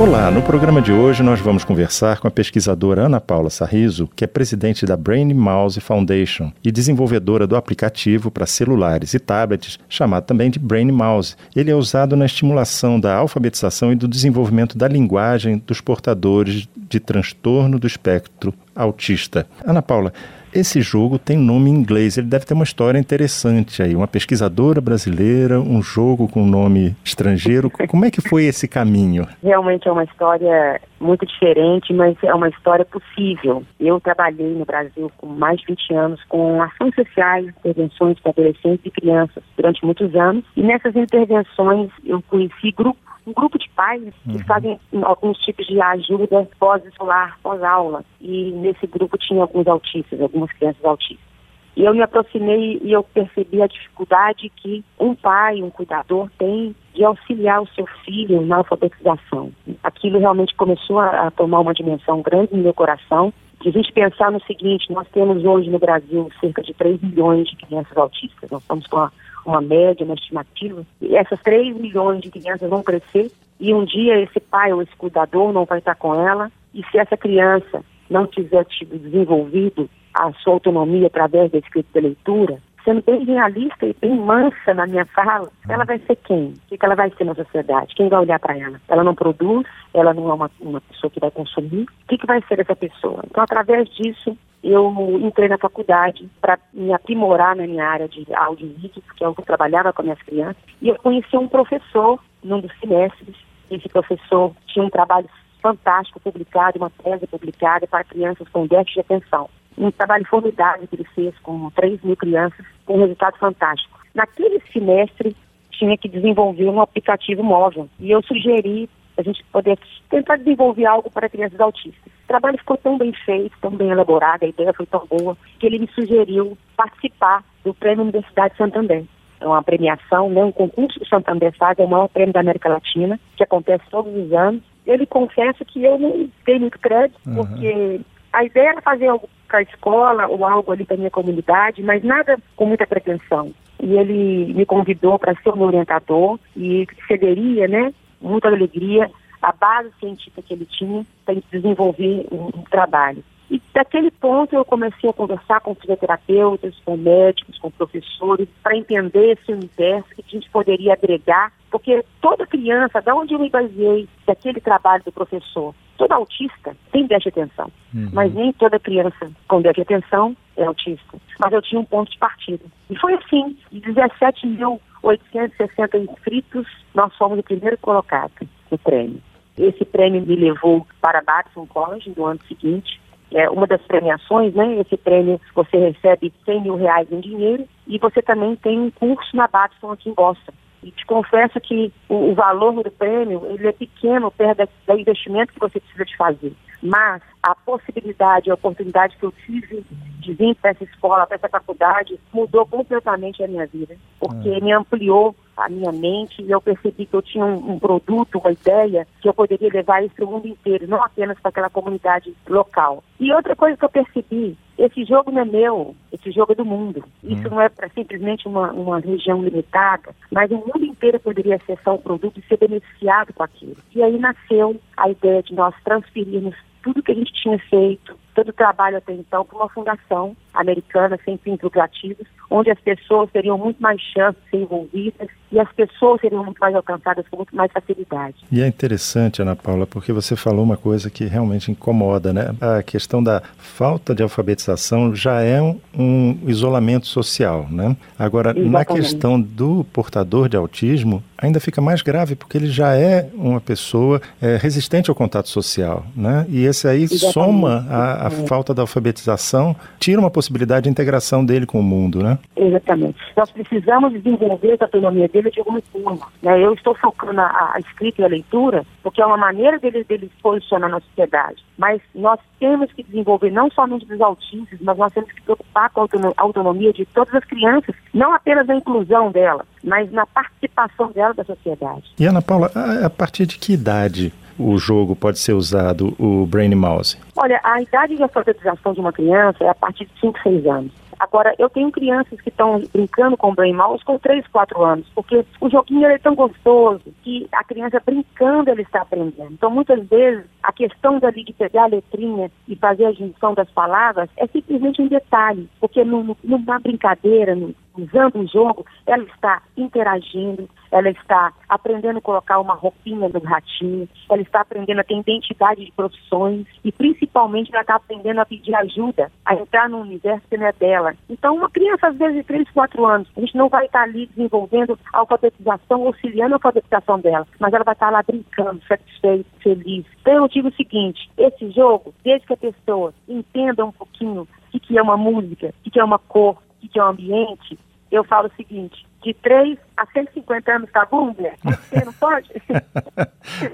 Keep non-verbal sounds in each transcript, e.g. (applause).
Olá, no programa de hoje nós vamos conversar com a pesquisadora Ana Paula Sarriso, que é presidente da Brain Mouse Foundation e desenvolvedora do aplicativo para celulares e tablets, chamado também de Brain Mouse. Ele é usado na estimulação da alfabetização e do desenvolvimento da linguagem dos portadores de transtorno do espectro autista. Ana Paula, esse jogo tem nome em inglês, ele deve ter uma história interessante aí. Uma pesquisadora brasileira, um jogo com nome estrangeiro. (laughs) Como é que foi esse caminho? Realmente é uma história muito diferente, mas é uma história possível. Eu trabalhei no Brasil com mais de 20 anos com ações sociais, intervenções para adolescentes e crianças durante muitos anos. E nessas intervenções eu conheci grupos um grupo de pais que uhum. fazem alguns tipos de ajuda pós-escolar, pós-aula. E nesse grupo tinha alguns autistas, algumas crianças autistas. E eu me aproximei e eu percebi a dificuldade que um pai, um cuidador tem de auxiliar o seu filho na alfabetização. Aquilo realmente começou a, a tomar uma dimensão grande no meu coração. De a gente pensar no seguinte, nós temos hoje no Brasil cerca de 3 milhões de crianças autistas. Nós estamos com a uma média, uma estimativa, e essas 3 milhões de crianças vão crescer e um dia esse pai ou esse cuidador não vai estar com ela e se essa criança não tiver tido desenvolvido a sua autonomia através da escrita e da leitura, sendo bem realista e bem mansa na minha fala, ela vai ser quem? O que ela vai ser na sociedade? Quem vai olhar para ela? Ela não produz, ela não é uma, uma pessoa que vai consumir. O que, que vai ser essa pessoa? Então, através disso, eu entrei na faculdade para me aprimorar na minha área de áudio e vídeo, porque eu trabalhava com minhas crianças, e eu conheci um professor num dos semestres. Esse professor tinha um trabalho fantástico publicado, uma tese publicada para crianças com déficit de atenção. Um trabalho formidável que ele fez com 3 mil crianças, com um resultado fantástico. Naquele semestre, tinha que desenvolver um aplicativo móvel. E eu sugeri a gente poder tentar desenvolver algo para crianças autistas. O trabalho ficou tão bem feito, tão bem elaborado, a ideia foi tão boa, que ele me sugeriu participar do Prêmio Universidade Santander. É uma premiação, né, um concurso que o Santander faz, é o maior prêmio da América Latina, que acontece todos os anos. Ele confessa que eu não dei muito crédito, uhum. porque a ideia era fazer algo para a escola ou algo ali para minha comunidade, mas nada com muita pretensão. E ele me convidou para ser meu orientador e cederia, né, muita alegria, a base científica que ele tinha para desenvolver um, um trabalho. E daquele ponto eu comecei a conversar com fisioterapeutas, com médicos, com professores, para entender esse universo que a gente poderia agregar, porque toda criança, da onde eu me baseei daquele trabalho do professor, todo autista tem déficit de atenção, uhum. mas nem toda criança com déficit de atenção é autista. Mas eu tinha um ponto de partida. E foi assim, de 17.860 inscritos, nós fomos o primeiro colocado no prêmio. Esse prêmio me levou para Batson College no ano seguinte, é uma das premiações, né? Esse prêmio você recebe 100 mil reais em dinheiro e você também tem um curso na Batson aqui em Boston. E te confesso que o, o valor do prêmio ele é pequeno perto do investimento que você precisa de fazer. Mas a possibilidade, a oportunidade que eu tive de vir para essa escola, para essa faculdade, mudou completamente a minha vida, porque é. me ampliou a minha mente e eu percebi que eu tinha um, um, produto, uma ideia que eu poderia levar isso para o mundo inteiro, não apenas para aquela comunidade local. E outra coisa que eu percebi, esse jogo não é meu, esse jogo é do mundo. Isso hum. não é para simplesmente uma, uma região limitada, mas o mundo inteiro poderia acessar o produto e ser beneficiado com aquilo. E aí nasceu a ideia de nós transferirmos tudo que a gente tinha feito, todo o trabalho até então, para uma fundação americana sem fins lucrativos, onde as pessoas teriam muito mais chance de ser envolvidas e as pessoas seriam muito mais alcançadas com muito mais facilidade. E é interessante, Ana Paula, porque você falou uma coisa que realmente incomoda, né? A questão da falta de alfabetização já é um, um isolamento social, né? Agora, Exatamente. na questão do portador de autismo, ainda fica mais grave, porque ele já é uma pessoa é, resistente ao contato social, né? E esse aí Exatamente. soma a, a falta da alfabetização, tira uma possibilidade de integração dele com o mundo, né? Exatamente. Nós precisamos desenvolver essa autonomia dele de alguma forma. Né? Eu estou focando a, a, escrita e a leitura porque é uma maneira dele, dele se posicionar na sociedade. Mas nós temos que desenvolver não somente dos autistas, mas nós temos que preocupar com a autonomia de todas as crianças, não apenas a inclusão dela, mas na participação dela da sociedade. E Ana Paula, a partir de que idade o jogo pode ser usado, o Brain Mouse? Olha, a idade de alfabetização de uma criança é a partir de 5, 6 anos. Agora, eu tenho crianças que estão brincando com o Brain Mouse com 3, 4 anos, porque o joguinho é tão gostoso que a criança brincando ela está aprendendo. Então, muitas vezes, a questão dali de pegar a letrinha e fazer a junção das palavras é simplesmente um detalhe, porque numa brincadeira, usando o jogo, ela está interagindo, ela está aprendendo a colocar uma roupinha no ratinho, ela está aprendendo a ter identidade de profissões e principalmente ela está aprendendo a pedir ajuda, a entrar no universo que não é dela. Então, uma criança, às vezes, de 3, 4 anos, a gente não vai estar ali desenvolvendo a alfabetização, auxiliando a alfabetização dela, mas ela vai estar lá brincando, satisfeita, feliz. Então, eu digo o seguinte, esse jogo, desde que a pessoa entenda um pouquinho o que, é uma música, o que, é uma cor, o que é um ambiente, eu falo o seguinte, de 3 a 150 anos tá bom, mulher? Você não (laughs) pode?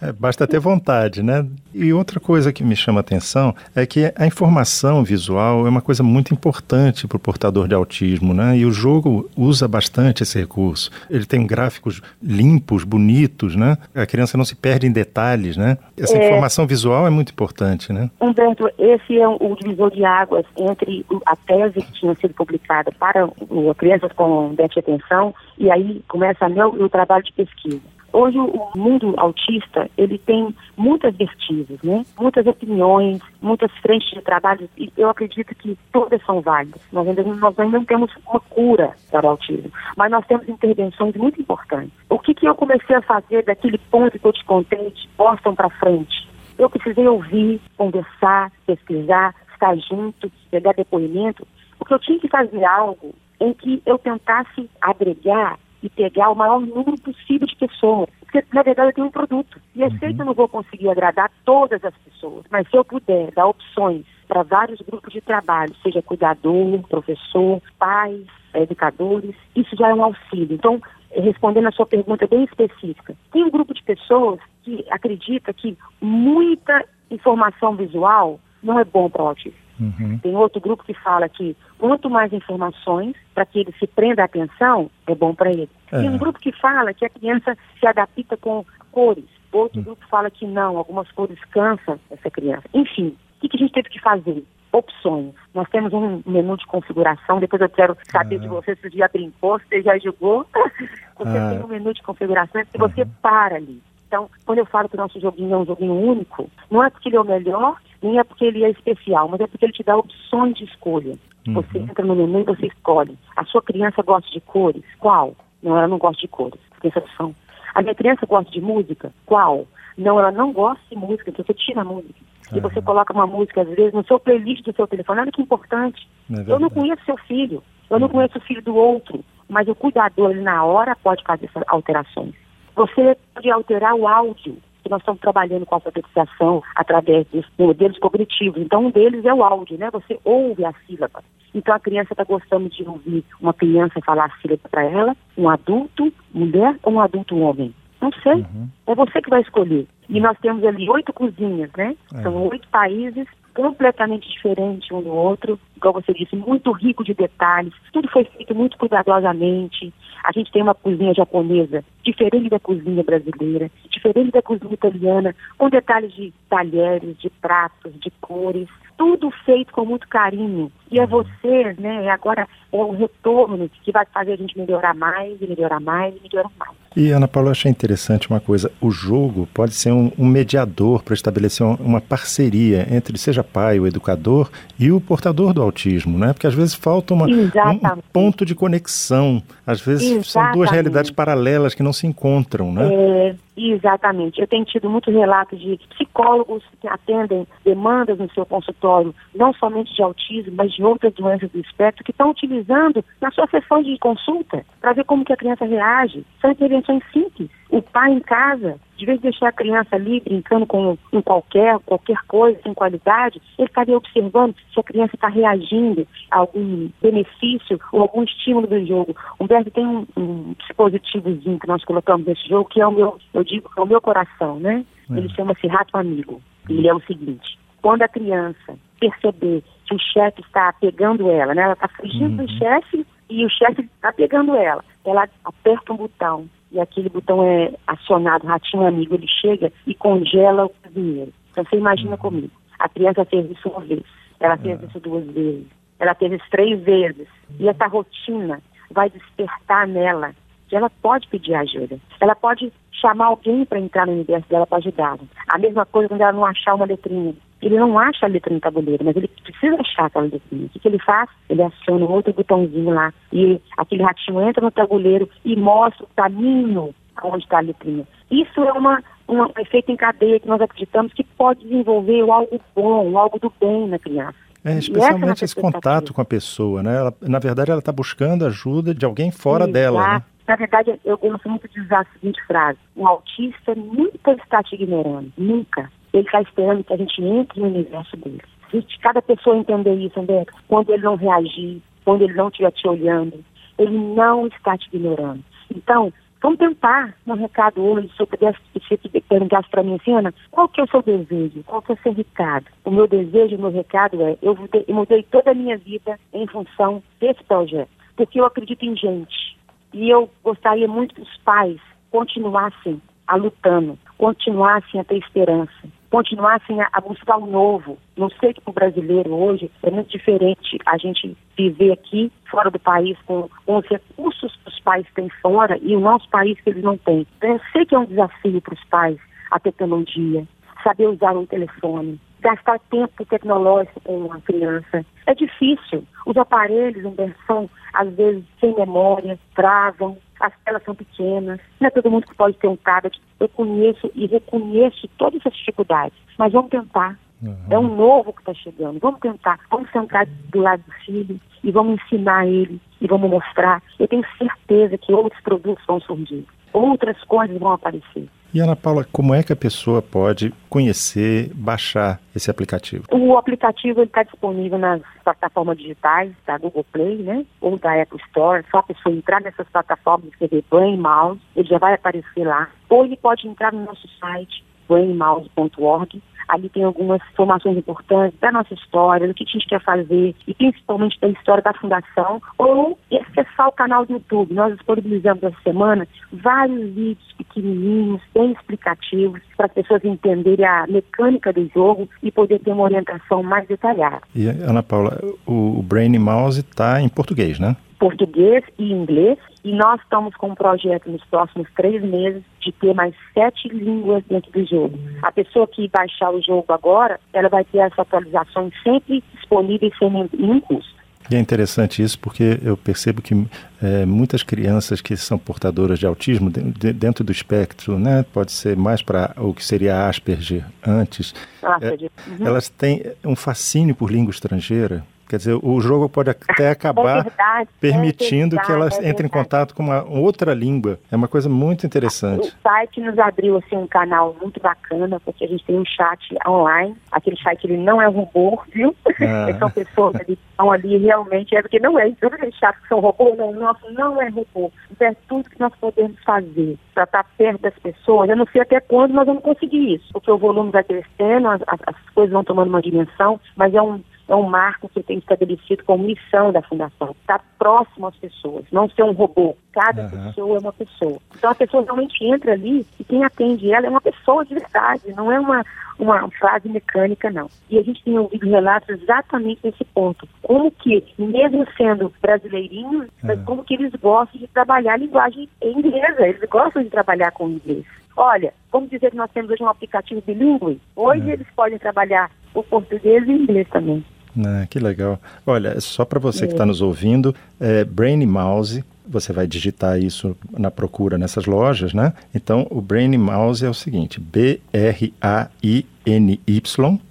é, basta ter vontade, né? E outra coisa que me chama a atenção é que a informação visual é uma coisa muito importante para o portador de autismo, né? E o jogo usa bastante esse recurso. Ele tem gráficos limpos, bonitos, né? A criança não se perde em detalhes, né? Essa é... informação visual é muito importante, né? Humberto, esse é o divisor de águas entre a tese que tinha sido publicada para crianças com déficit de atenção e aí começa meu, o trabalho de pesquisa. Hoje o mundo autista, ele tem muitas vertigens, né? Muitas opiniões, muitas frentes de trabalho e eu acredito que todas são válidas. Nós ainda, nós ainda não temos uma cura para o autismo, mas nós temos intervenções muito importantes. O que, que eu comecei a fazer daquele ponto que eu te contei de Boston para frente? Eu precisei ouvir, conversar, pesquisar, estar junto, pegar depoimento, porque eu tinha que fazer algo em que eu tentasse agregar e pegar o maior número possível de pessoas. Porque, na verdade, eu tenho um produto. E eu uhum. sei que eu não vou conseguir agradar todas as pessoas, mas se eu puder dar opções para vários grupos de trabalho, seja cuidador, professor, pais, educadores, isso já é um auxílio. Então, respondendo a sua pergunta bem específica, tem um grupo de pessoas que acredita que muita informação visual não é bom para o autismo. Uhum. Tem outro grupo que fala que quanto mais informações para que ele se prenda a atenção, é bom para ele. É. Tem um grupo que fala que a criança se adapta com cores. Outro uhum. grupo fala que não, algumas cores cansam essa criança. Enfim, o que, a gente teve que fazer? Opções. Nós temos um menu de configuração, depois eu quero saber de você se já brincou, se você já jogou. (laughs) você ah. tem um menu de configuração que você uhum. para ali. Então, quando eu falo que o nosso joguinho é um joguinho único, não é porque ele é o melhor, nem é porque ele é especial, mas é porque ele te dá opções de escolha. Uhum. Você entra no menu e você escolhe. A sua criança gosta de cores? Qual? Não, ela não gosta de cores. Tem essa opção. A minha criança gosta de música? Qual? Não, ela não gosta de música, então você tira a música. Uhum. E você coloca uma música, às vezes, no seu playlist do seu telefone. Olha que importante. É eu não conheço seu filho, eu não uhum. conheço o filho do outro, mas o cuidador, ele, na hora, pode fazer essas alterações. Você pode alterar o áudio, nós estamos trabalhando com a alfabetização através dos modelos cognitivos. Então, um deles é o áudio, né? Você ouve a sílaba. Então, a criança está gostando de ouvir uma criança falar a sílaba para ela, um adulto, mulher ou um adulto homem. Não sei. Uhum. É você que vai escolher. E nós temos ali oito cozinhas, né? É. São oito países completamente diferentes um do outro, como você disse, muito rico de detalhes. Tudo foi feito muito cuidadosamente. A gente tem uma cozinha japonesa diferente da cozinha brasileira, diferente da cozinha italiana, com detalhes de talheres, de pratos, de cores, tudo feito com muito carinho. E é você, né? Agora é o retorno que vai fazer a gente melhorar mais e melhorar mais e melhorar mais. E Ana Paula, eu achei interessante uma coisa: o jogo pode ser um, um mediador para estabelecer uma parceria entre, seja pai, o educador e o portador do autismo, né? Porque às vezes falta uma, um ponto de conexão. Às vezes Exatamente. são duas realidades paralelas que não se encontram, né? É, exatamente. Eu tenho tido muitos relatos de psicólogos que atendem demandas no seu consultório, não somente de autismo, mas de outras doenças do espectro, que estão utilizando na sua sessão de consulta para ver como que a criança reage. São intervenções simples. O pai em casa de vez de deixar a criança ali brincando com, com qualquer, qualquer coisa, sem qualidade, ele estaria observando se a criança está reagindo a algum benefício ou algum estímulo do jogo. Humberto tem um, um dispositivozinho que nós colocamos nesse jogo, que é o meu, eu digo, é o meu coração, né? É. Ele chama-se Rato Amigo. Ele é o seguinte, quando a criança perceber que o chefe está pegando ela, né? Ela está fugindo uhum. do chefe e o chefe está pegando ela. Ela aperta um botão e aquele botão é acionado, ratinho amigo, ele chega e congela o cozinheiro. Então você imagina comigo, a criança fez isso uma vez, ela fez isso duas vezes, ela fez isso três vezes, e essa rotina vai despertar nela que ela pode pedir ajuda. Ela pode chamar alguém para entrar no universo dela para ajudá-la. A mesma coisa quando ela não achar uma letrinha. Ele não acha a letra no tabuleiro, mas ele precisa achar aquela letrinha. O que, que ele faz? Ele aciona um outro botãozinho lá e aquele ratinho entra no tabuleiro e mostra o caminho aonde está a letrinha. Isso é uma, um efeito em cadeia que nós acreditamos que pode desenvolver algo bom, algo do bem na criança. É, especialmente esse contato com a pessoa, né? Ela, na verdade, ela está buscando ajuda de alguém fora Exato. dela. Né? Na verdade, eu gosto muito de usar a seguinte frase: o autista nunca está te ignorando, nunca. Ele está esperando que a gente entre no universo dele. Se cada pessoa entender isso, André, quando ele não reagir, quando ele não estiver te olhando, ele não está te ignorando. Então, vamos tentar um recado hoje, se eu pudesse se perguntasse para mim assim, Ana, qual que é o seu desejo? Qual que é o seu recado? O meu desejo, o meu recado é, eu mudei, eu mudei toda a minha vida em função desse projeto, porque eu acredito em gente. E eu gostaria muito que os pais continuassem a lutando, continuassem a ter esperança, continuassem a, a buscar o novo. Não sei que para o brasileiro hoje é muito diferente a gente viver aqui, fora do país, com, com os recursos que os pais têm fora e o nosso país que eles não têm. Então, eu sei que é um desafio para os pais a tecnologia, saber usar um telefone, gastar tempo tecnológico com uma criança. É difícil. Os aparelhos, são, às vezes, sem memória, travam, as telas são pequenas, não é todo mundo que pode ter um tablet. Eu conheço e reconheço todas essas dificuldades, mas vamos tentar. Uhum. É um novo que está chegando. Vamos tentar. Vamos sentar do lado do filho e vamos ensinar ele e vamos mostrar. Eu tenho certeza que outros produtos vão surgir, outras coisas vão aparecer. E Ana Paula, como é que a pessoa pode conhecer, baixar esse aplicativo? O aplicativo está disponível nas plataformas digitais da Google Play, né? Ou da Apple Store. Só a pessoa entrar nessas plataformas e escrever Brain Mouse, ele já vai aparecer lá. Ou ele pode entrar no nosso site, brainmouse.org, Ali tem algumas informações importantes da nossa história, do que a gente quer fazer e principalmente da história da fundação, ou acessar o canal do YouTube. Nós disponibilizamos essa semana vários vídeos pequenininhos, bem explicativos, para as pessoas entenderem a mecânica do jogo e poder ter uma orientação mais detalhada. E, Ana Paula, o Brain Mouse está em português, né? português e inglês, e nós estamos com um projeto nos próximos três meses de ter mais sete línguas dentro do jogo. A pessoa que baixar o jogo agora, ela vai ter as atualizações sempre disponíveis sem nenhum custo. E é interessante isso porque eu percebo que é, muitas crianças que são portadoras de autismo, de, dentro do espectro, né, pode ser mais para o que seria Asperger antes, Asperger. É, uhum. elas têm um fascínio por língua estrangeira Quer dizer, o jogo pode até é acabar é verdade, permitindo é verdade, que elas é entrem em contato com uma outra língua. É uma coisa muito interessante. O site nos abriu assim um canal muito bacana, porque a gente tem um chat online. Aquele chat ele não é robô, viu? Ah. (laughs) São pessoas que estão ali realmente, é porque não é. Todos aqueles chats que são robô, não, nosso não é robô. Isso é tudo que nós podemos fazer para estar perto das pessoas. Eu não sei até quando nós vamos conseguir isso, porque o volume vai crescendo, as, as coisas vão tomando uma dimensão, mas é um é um marco que tem estabelecido como missão da Fundação, estar próximo às pessoas, não ser um robô. Cada uhum. pessoa é uma pessoa. Então a pessoa realmente entra ali e quem atende ela é uma pessoa de verdade, não é uma, uma frase mecânica, não. E a gente tem ouvido relatos exatamente nesse ponto. Como que, mesmo sendo brasileirinhos, uhum. como que eles gostam de trabalhar a linguagem inglesa, eles gostam de trabalhar com inglês. Olha, vamos dizer que nós temos hoje um aplicativo bilíngue. Hoje uhum. eles podem trabalhar o português e o inglês também. Ah, que legal. Olha, só para você que está é. nos ouvindo, é Brain Mouse, você vai digitar isso na procura nessas lojas, né? Então, o Brain Mouse é o seguinte: B-R-A-I-N-Y,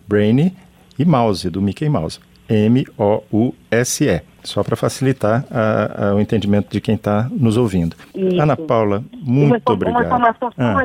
Brain e Mouse, do Mickey Mouse. M-O-U-S-E. Só para facilitar a, a, o entendimento de quem está nos ouvindo. Isso. Ana Paula, muito uma, obrigado. Uma informação, ah.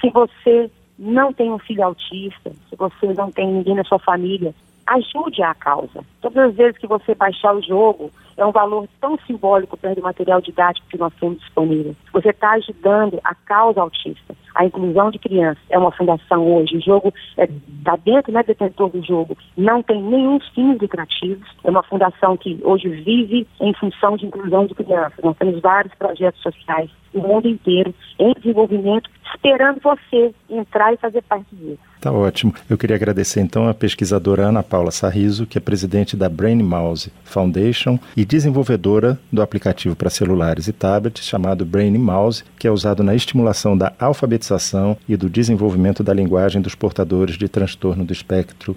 se você não tem um filho autista, se você não tem ninguém na sua família ajude a causa. Todas as vezes que você baixar o jogo, é um valor tão simbólico perto do material didático que nós temos disponível. Você está ajudando a causa autista, a inclusão de crianças. É uma fundação hoje, o jogo está é, tá dentro, né, detentor do jogo, não tem nenhum fins lucrativos. É uma fundação que hoje vive em função de inclusão de crianças. Nós temos vários projetos sociais no mundo inteiro, em desenvolvimento, esperando você entrar e fazer parte disso. Tá ótimo. Eu queria agradecer então a pesquisadora Ana Paula Sarriso, que é presidente da Brain Mouse Foundation e desenvolvedora do aplicativo para celulares e tablets chamado Brain Mouse, que é usado na estimulação da alfabetização e do desenvolvimento da linguagem dos portadores de transtorno do espectro